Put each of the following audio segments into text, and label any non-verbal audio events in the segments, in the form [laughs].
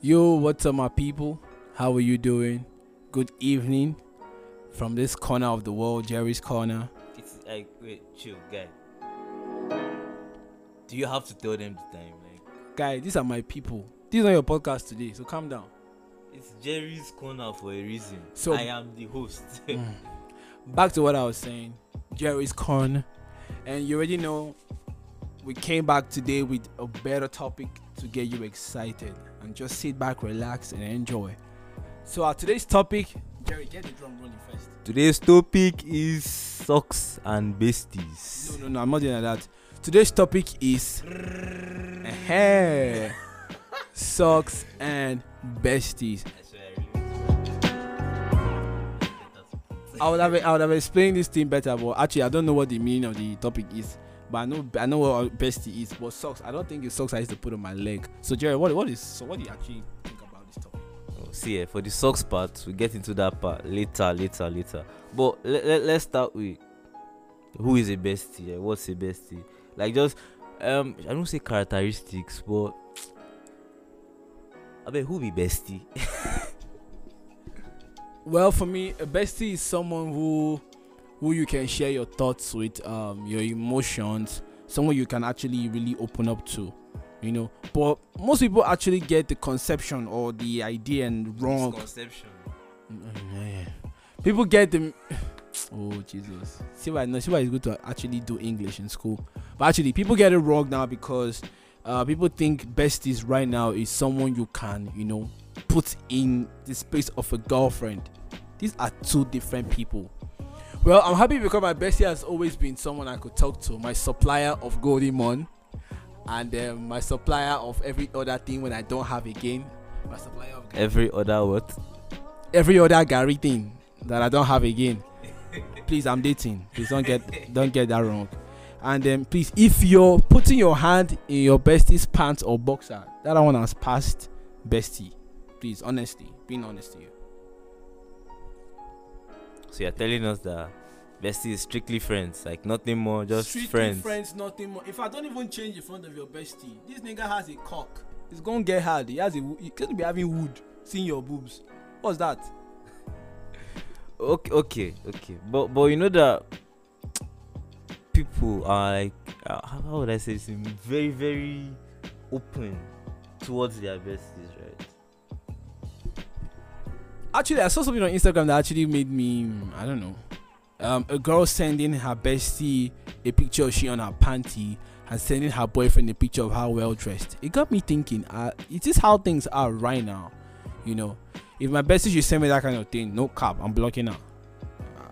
Yo, what's up, my people? How are you doing? Good evening from this corner of the world, Jerry's corner. It's like wait, chill, guy. Do you have to tell them the time? Like Guy, these are my people. This is not your podcast today, so calm down. it's Jerry's corner for a reason. So- I am the host. [laughs] Mm. Back to what I was saying, Jerry's corner, and you already know we came back today with a better topic to get you excited and just sit back, relax, and enjoy. So, our today's topic, Jerry, get the drum rolling first. Today's topic is socks and besties. No, no, no, I'm not doing that. Today's topic is socks, and besties. I swear I really I would have I would have explained this thing better, but actually I don't know what the meaning of the topic is. But I know I know what bestie is. But socks, I don't think it's socks I used to put on my leg. So Jerry, what what is so what do you actually think about this topic? Oh, see, eh, for the socks part, we get into that part later, later, later. But let, let, let's start with who is a bestie? eh, What's a bestie? Like just um, I don't say characteristics, but I mean, who be bestie? [laughs] Well, for me, a bestie is someone who who you can share your thoughts with, um, your emotions, someone you can actually really open up to, you know. But most people actually get the conception or the idea and wrong. Conception. Mm, People get them. [sighs] Oh Jesus! See why? No, see why it's good to actually do English in school. But actually, people get it wrong now because uh, people think besties right now is someone you can, you know, put in the space of a girlfriend. These are two different people. Well, I'm happy because my bestie has always been someone I could talk to. My supplier of Golden Morn, and um, my supplier of every other thing when I don't have again. My supplier of Every other what? every other Gary thing that I don't have again. please, I'm dating. Please don't get don't get that wrong. And then please, if you're putting your hand in your bestie's pants or boxer, that one has passed bestie. Please, honesty, being honest to you. So you're telling us that bestie is strictly friends, like nothing more, just friends. friends, nothing more. If I don't even change in front of your bestie, this nigga has a cock. It's gonna get hard. He has a. He gonna be having wood. Seeing your boobs. What's that? [laughs] Okay, okay, okay. But but you know that people are like, uh, how how would I say this? Very very open towards their besties, right? Actually, I saw something on Instagram that actually made me, I don't know. Um, a girl sending her bestie a picture of she on her panty and sending her boyfriend a picture of her well dressed. It got me thinking, uh, is this how things are right now? You know, if my bestie should send me that kind of thing, no cap, I'm blocking her.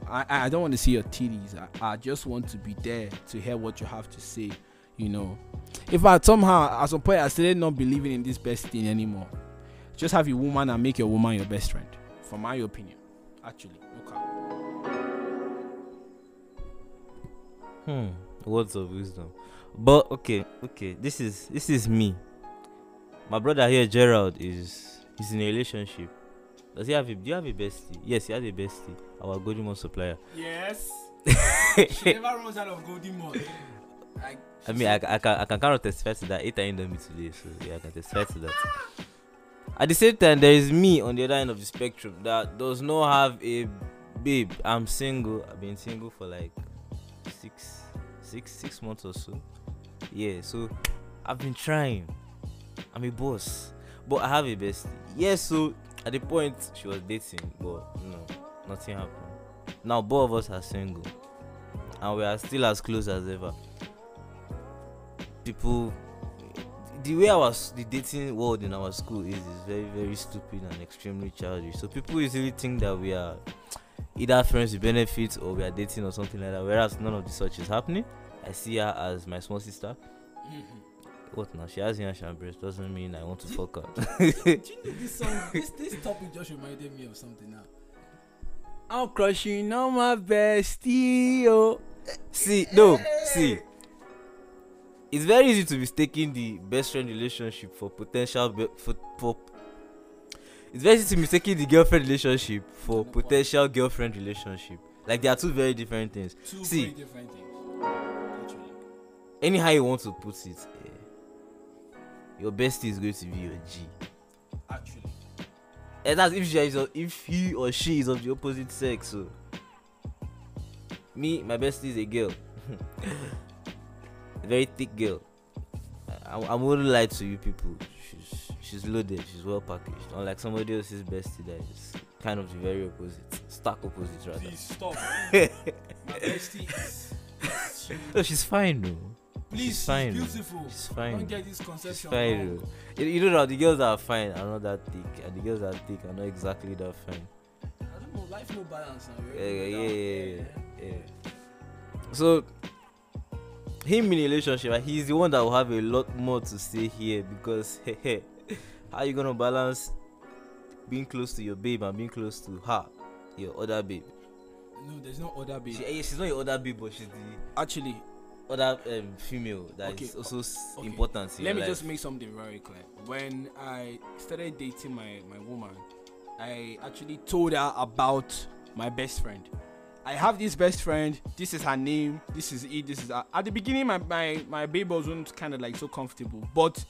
I, I I don't want to see your titties. I, I just want to be there to hear what you have to say. You know, if I somehow at some point I started not believing in this best thing anymore, just have your woman and make your woman your best friend. For my opinion, actually, Hmm. Words of wisdom. But okay, okay. This is this is me. My brother here, Gerald, is is in a relationship. Does he have a do you have a bestie? Yes, he has a bestie. Our Golden Morn supplier. Yes. [laughs] she never runs out of golden. Like, I mean, I, I can I can kind of testify to that. Eight in me today, so yeah, I can testify to that. At the same time, there is me on the other end of the spectrum that does not have a babe. I'm single. I've been single for like six, six, six months or so. Yeah, so I've been trying. I'm a boss, but I have a bestie. Yes, so at the point she was dating, but no, nothing happened. Now both of us are single, and we are still as close as ever people the way our the dating world in our school is is very very stupid and extremely childish so people usually think that we are either friends with benefits or we are dating or something like that whereas none of the such is happening i see her as my small sister mm-hmm. what now she has yansh and breast doesn't mean i want to fuck her [laughs] Do you know this song? This this topic just reminded me of something now. I'm crushing on my bestie. Oh. see no see it's very easy to mistaking the best friend relationship for potential be- for, for it's very easy to mistaking the girlfriend relationship for potential girlfriend relationship like they are two very different things Two See. very different things. Literally. anyhow you want to put it eh, your bestie is going to be your g Actually, And that's if she is of- if he or she is of the opposite sex. So me, my bestie is a girl, a [laughs] very thick girl. I, I wouldn't lie to you people. She's she's loaded. She's well packaged. Unlike somebody else's bestie that is kind of the very opposite, stark opposite rather. please stop. [laughs] My bestie is. [laughs] No, she's fine though. Please, she's she's fine. beautiful. She's Don't fine. get this She's fine. wrong. though. You, you know the girls that are fine are not that thick, and the girls that are thick are not exactly that fine. I don't know. Life no balance now. Yeah, yeah, yeah, yeah, yeah. So him in a relationship, he's the one that will have a lot more to say here because how you gonna balance being close to your babe and being close to her, your other babe? No, there's no other baby. She, eh, she's not your other babe, but she's the Actually, other um, female that is Okay, also okay. important. let me life. just make something very clear. When I started dating my my woman, I actually told her about my best friend. I have this best friend. This is her name. This is it. This is her. At the beginning, my my my babe wasn't kind of like so comfortable, but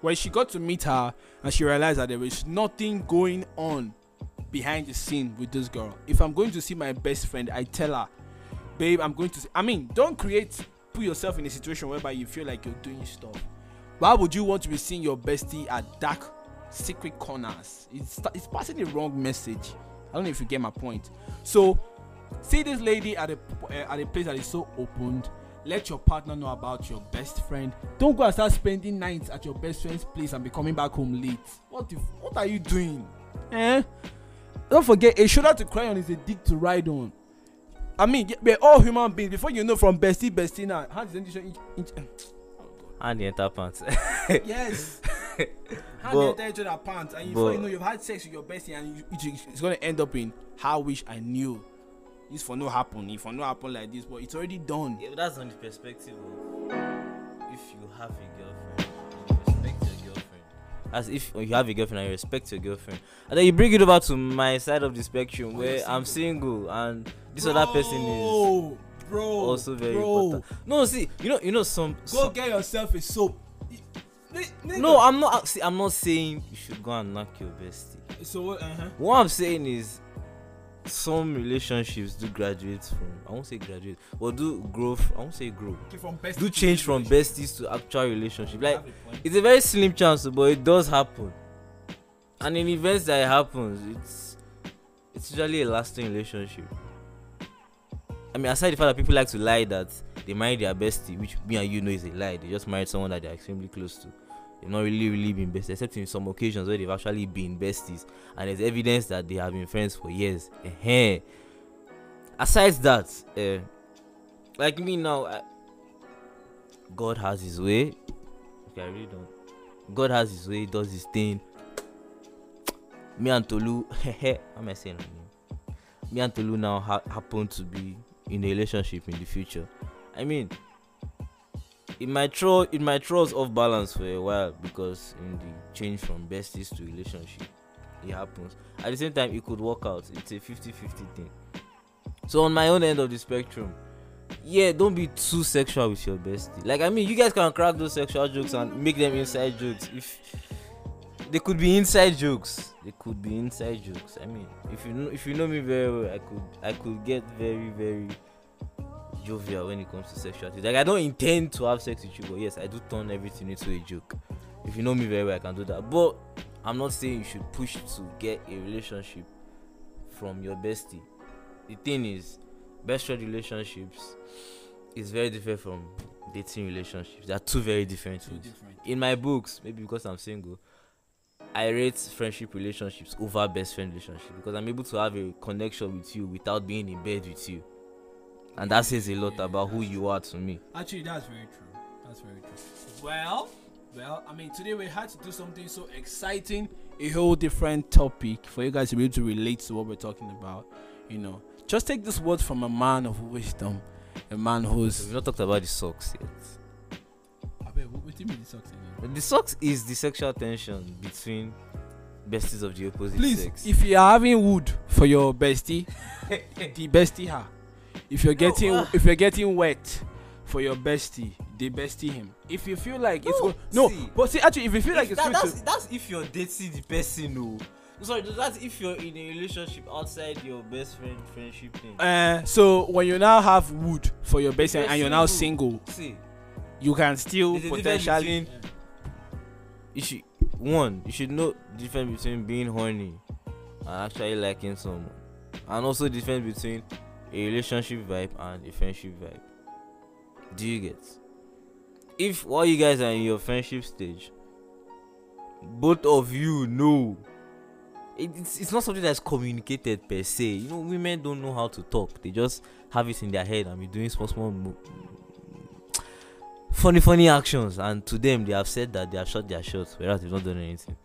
when she got to meet her and she realized that there was nothing going on behind the scene with this girl. If I'm going to see my best friend, I tell her, babe, I'm going to. See, I mean, don't create put yourself in a situation whereby you feel like you're doing stuff. Why would you want to be seeing your bestie at dark, secret corners? It's it's passing the wrong message. I don't know if you get my point. So, see this lady at a uh, at a place that is so opened. Let your partner know about your best friend. Don't go and start spending nights at your best friend's place and be coming back home late. What the, what are you doing? Eh? Don't forget, a shoulder to cry on is a dick to ride on. I mean, we're all human beings. Before you know, from bestie, bestie now, how does inch, inch, and the enter pants. [laughs] Yes. [laughs] How But- they enter each other pants, and before you but- know, you've had sex with your bestie, and you, it- it's gonna end up in how wish I knew. This for no happen. If for no happen like this, but it's already done. Yeah, but that's on the perspective of if you have a girlfriend, you respect your girlfriend. As if you have a girlfriend and you respect your girlfriend, and then you bring it over to my side of the spectrum Oh, where you're I'm single and this other person is Bro, bro, also very bro. important. No, see, you know, you know some. Go some get yourself a soap. No, I'm not. See, I'm not saying you should go and knock your bestie. So what? Uh huh. What I'm saying is, some relationships do graduate from. I won't say graduate, but do grow. From, I won't say grow. Okay, from. Do change from besties to actual relationship. Like a it's a very slim chance but it does happen and in events that it happens it's it's usually a lasting relationship i mean aside the fact that people like to lie that they married their bestie which me and you know is a lie they just married someone that they're extremely close to they've not really really been besties except in some occasions where they've actually been besties. And there's evidence that they have been friends for years. Ehen. aside that uh, like me now I, god has his way. Okay i really don't god has his way does his thing. Me and tolu how am i saying me and tolu now ha- happen to be in a relationship in the future. I mean it might throw it might throw us off balance for a while because in the change from besties to relationship it happens. At the same time it could work out. It's a 50 50 thing. So on my own end of the spectrum yeah don't be too sexual with your bestie. Like i mean you guys can crack those sexual jokes and make them inside jokes. If they could be inside jokes. They could be inside jokes. I mean if you know if you know me very well i could i could get very very jovial when it comes to sexuality like i don't intend to have sex with you but yes i do turn everything into a joke. If you know me very well i can do that. But i'm not saying you should push to get a relationship from your bestie. The thing is best friend relationships is very different from dating relationships. They are two very different things. in my books maybe because i'm single i rate friendship relationships over best friend relationship because i'm able to have a connection with you without being in bed with you and that says a lot about who you are to me Actually, that's very true. That's very true. Well, well, I mean, today we had to do something so exciting, a whole different topic for you guys to be able to relate to what we're talking about. You know, just take this word from a man of wisdom, a man who's. we've not talked about the socks yet I what, what do you mean the socks again? The socks is the sexual tension between besties of the opposite Please, sex if you are having wood for your bestie, [laughs] the bestie her. If you're No, getting uh. if you're getting wet for your bestie, they bestie him. If you feel like it's No, go- no, see. but see, actually, if you feel like If it's that, going that's, to, that's if you're dating the person, no. Sorry, that's if you're in a relationship outside your best friend friendship thing. uh, so when you now have wood for your bestie you're and you're now single, See, you can still There's a difference potentially. between- you should one, you should know the difference between being horny and actually liking someone, and also the difference between a relationship vibe and a friendship vibe. Do you get? If while you guys are in your friendship stage, both of you know it's, it's not something that's communicated per se. You know, women don't know how to talk. They just have it in their head and be doing small, small, mo- funny, funny actions. And to them, they have said that they have shot their shots, whereas they've not done anything.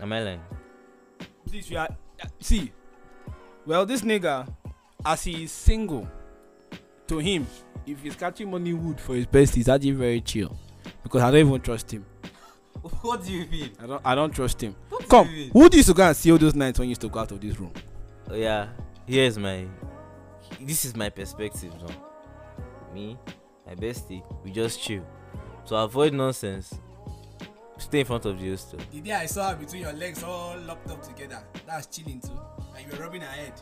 Am I lying? Please, you are, uh, see, well, this nigga, as he is single, to him, if he's catching money wood for his bestie, he's actually very chill. Because I don't even trust him. [laughs] What do you mean? I don't. I don't trust him. What Come, do you mean? who used to go and see all those nights when you used to go out of this room? Oh, yeah, here's my. This is my perspective, no. Me, my bestie, we just chill. To avoid nonsense, stay in front of the hostel. The day I saw her between your legs all locked up together, that's chilling too. And you were rubbing her head.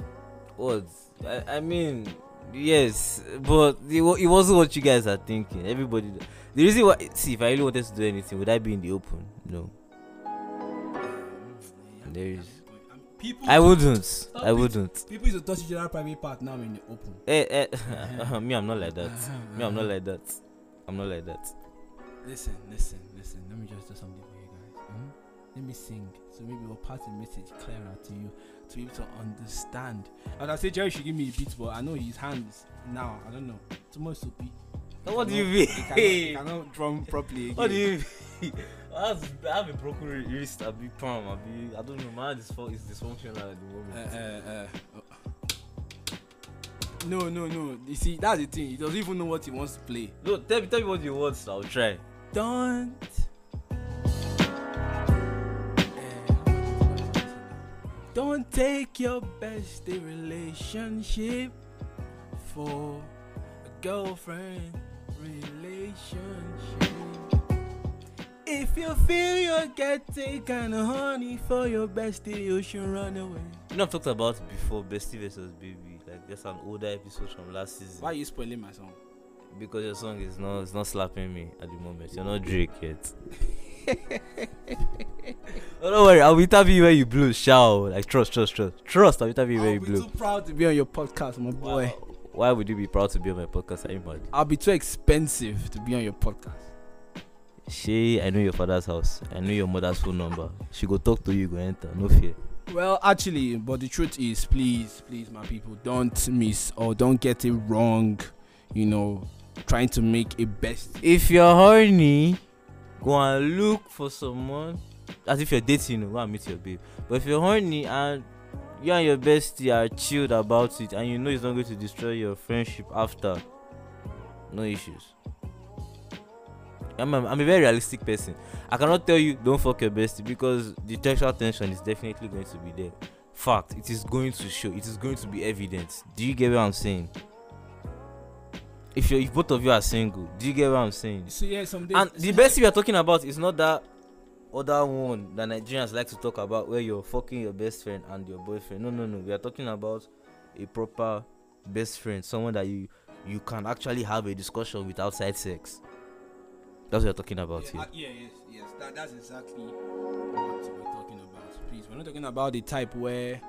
What? I, I mean, yes, but it, it wasn't what you guys are thinking. Everybody. The reason why, see, if I really wanted to do anything, would I be in the open? No. There is. People I wouldn't. I wouldn't. People used to touch each other private part now in the open. Eh, eh, [laughs] me, I'm not like that. Me, I'm not like that. I'm not like that. Listen, listen, listen. Let me just do something for you guys. Mhm. Let me sing, so maybe we'll pass the message clearer to you, to be able to understand. As I say, Jerry should give me a beat, but I know his hands now. I don't know. Too much be. What do you He cannot, he mean? cannot drum [laughs] properly. Again. What do you mean? [laughs] I have, I a broken wrist, a big palm, a big, I don't know, my hand is, is dysfunctional at the moment. Uh, uh, uh, no, no, no. You see, that's the thing. He doesn't even know what he wants to play. no, tell me, tell me what you want, so I'll try. Don't. Don't take your bestie relationship for a girlfriend relationship. If you feel you're getting kinda horny for your bestie, you should run away. You know, I've talked about before, Bestie versus Baby. Like, there's an older episode from last season. Why are you spoiling my song? Because your song is not, it's not slapping me at the moment. You're not Drake yet. [laughs] oh, don't worry, I'll tapping you when you blow. Shout, like trust, trust, trust, trust. I'll tapping you when I'll you be blow. too proud to be on your podcast, my boy. Why would you be proud to be on my podcast? Are you mad? I'll be too expensive to be on your podcast. Shay, I know your father's house. I know your mother's phone number. She go talk to you, go enter. No fear. Well, actually, but the truth is, please, please, my people, don't miss or don't get it wrong. You know, trying to make a best. If you're horny, go and look for someone. As if you're dating, go and meet your babe. But if you're horny and you and your bestie are chilled about it, and you know it's not going to destroy your friendship after, no issues. I'm a, I'm a very realistic person. I cannot tell you don't fuck your bestie because the sexual tension is definitely going to be there. Fact, it is going to show. It is going to be evident. Do you get what I'm saying? If you if both of you are single, do you get what I'm saying? So yeah, some days. And the best we are talking about is not that other one that Nigerians like to talk about where you're fucking your best friend and your boyfriend. No, no, no. We are talking about a proper best friend, someone that you you can actually have a discussion with outside sex. That's what we're talking about yeah, here. uh, yeah, yes, yes. That, that's exactly what we're talking about. Please, we're not talking about the type where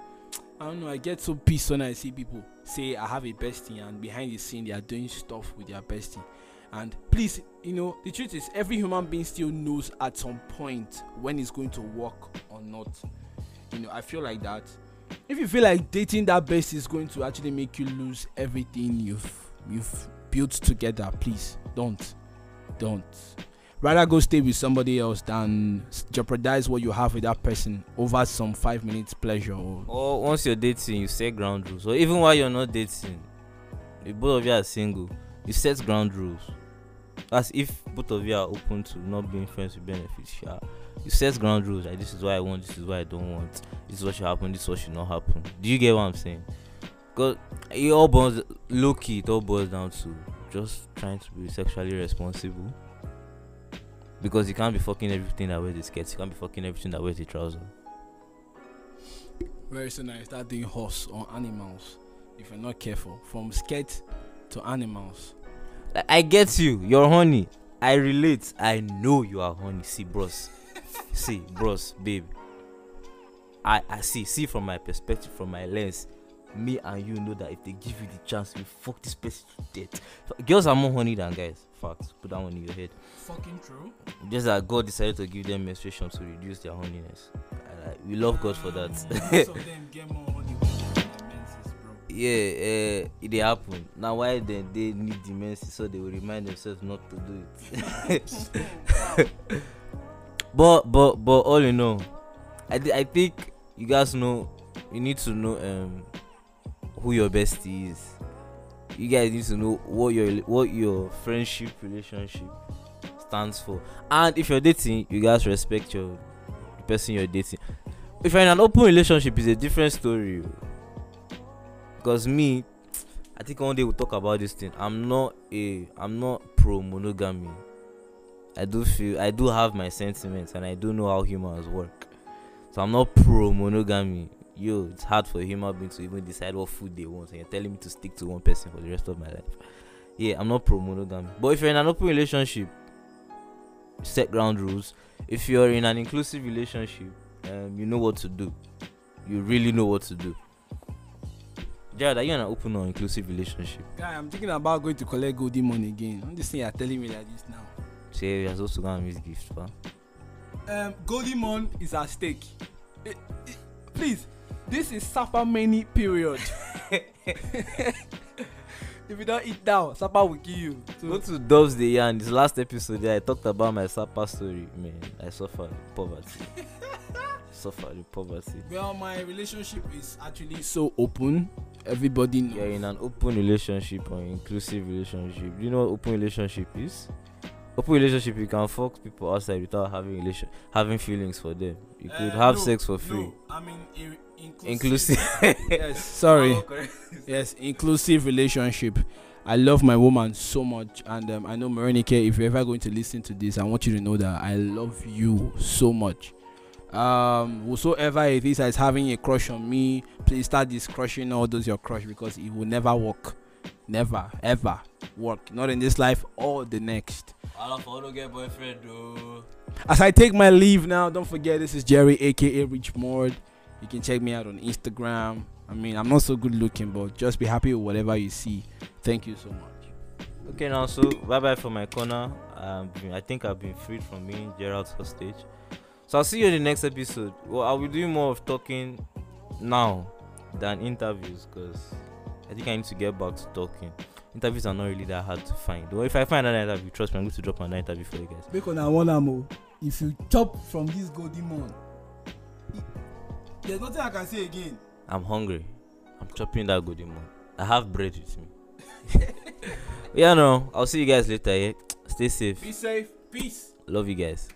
I don't know. I get so pissed when I see people say I have a bestie and behind the scene they are doing stuff with their bestie. And please, you know, the truth is every human being still knows at some point when it's going to work or not. You know, I feel like that. If you feel like dating that bestie is going to actually make you lose everything you've you've built together, please don't don't rather go stay with somebody else than jeopardize what you have with that person over some five minutes pleasure or Or once you're dating, you set ground rules. Or even while you're not dating, if both of you are single, you set ground rules. As if both of you are open to not being friends with benefits. Yeah. You set ground rules like this is what I want, this is what I don't want, this is what should happen, this is what should not happen. Do you get what I'm saying? Because it all boils low key, it all boils down to just trying to be sexually responsible. Because you can't be fucking everything that wears the skirt. You can't be fucking everything that wears the trouser. Very soon I start doing horse or animals. If you're not careful, from skirt to animals. Like, I get you. You're honey. I relate. I know you are honey. See, bros. see, bros, babe. I, I see. See from my perspective, from my lens. Me and you know that if they give you the chance, you fuck this person to death. Girls are more honey than guys. Facts. Put that one in your head. Fucking true. Just that God decided to give them menstruation to reduce their. And, like, we love God for that. Mm, [laughs] Most of them get more honey when they have their menses, bro. yeah, uh, it dey happen. Now why then they need the menses so they will remind themselves not to do it. [laughs] but but but all in all, I thi- I think you guys know you need to know um who your bestie is. You guys need to know what your what your friendship relationship stands for. And if you're dating, you guys respect your the person you're dating. If you're in an open relationship, it's a different story. oh. Because me, I think one day we'll talk about this thing. I'm not a I'm not pro monogamy. I do feel I do have my sentiments and I do know how humans work. So I'm not pro monogamy. Yo, it's hard for a human being to even decide what food they want and you're telling me to stick to one person for the rest of my life. Yeah, I'm not pro monogamy. But if you're in an open relationship, set ground rules. If you're in an inclusive relationship, um, you know what to do. You really know what to do. Jared, are you in an open or inclusive relationship? Guy, I'm thinking about going to collect Goldie money again. I'm just saying you're telling me like this now. Say you're supposed to go and miss gift, fam. Um, golden morn is at stake. Eh, eh, please, this is Sapa many period. [laughs] [laughs] if you don't eat down, Sapa will kill you. Go So, to Doves the Yarn. This last episode, there, I talked about my Sapa story. Man, I suffered poverty. [laughs] suffered poverty. well, my relationship is actually so open. Everybody knows. You're in an open relationship or inclusive relationship. Do you know what open relationship is? Open relationship, you can fuck people outside without having relation, having feelings for them. You could Uh, have no, sex for free. No, I mean ir- inclusive. Inclusive. [laughs] yes, [laughs] sorry. Oh, [laughs] yes, inclusive relationship. I love my woman so much, and um, I know Morenike. If you're ever going to listen to this, I want you to know that I love you so much. Um, whosoever it is that is having a crush on me, please start this crushing all those your crush because it will never work, never ever work. Not in this life or the next. I don't get boyfriend though. As I take my leave now, don't forget this is Jerry, aka Rich Mord. You can check me out on Instagram. I mean, I'm not so good looking, but just be happy with whatever you see. Thank you so much. Okay, now so bye bye for my corner. Um, I think I've been freed from being Gerald's hostage. So I'll see you in the next episode. Well, I'll be doing more of talking now than interviews because I think I need to get back to talking. Interviews are not really that hard to find. Well, if I find another interview, trust me, I'm going to drop another interview for you guys. Make una one amo. If you chop from this golden mon, e- there's nothing I can say again. I'm hungry. I'm chopping that good one. I have bread with me. [laughs] yeah, no. I'll see you guys later. Yeah? Stay safe. Be safe. Peace. Love you guys.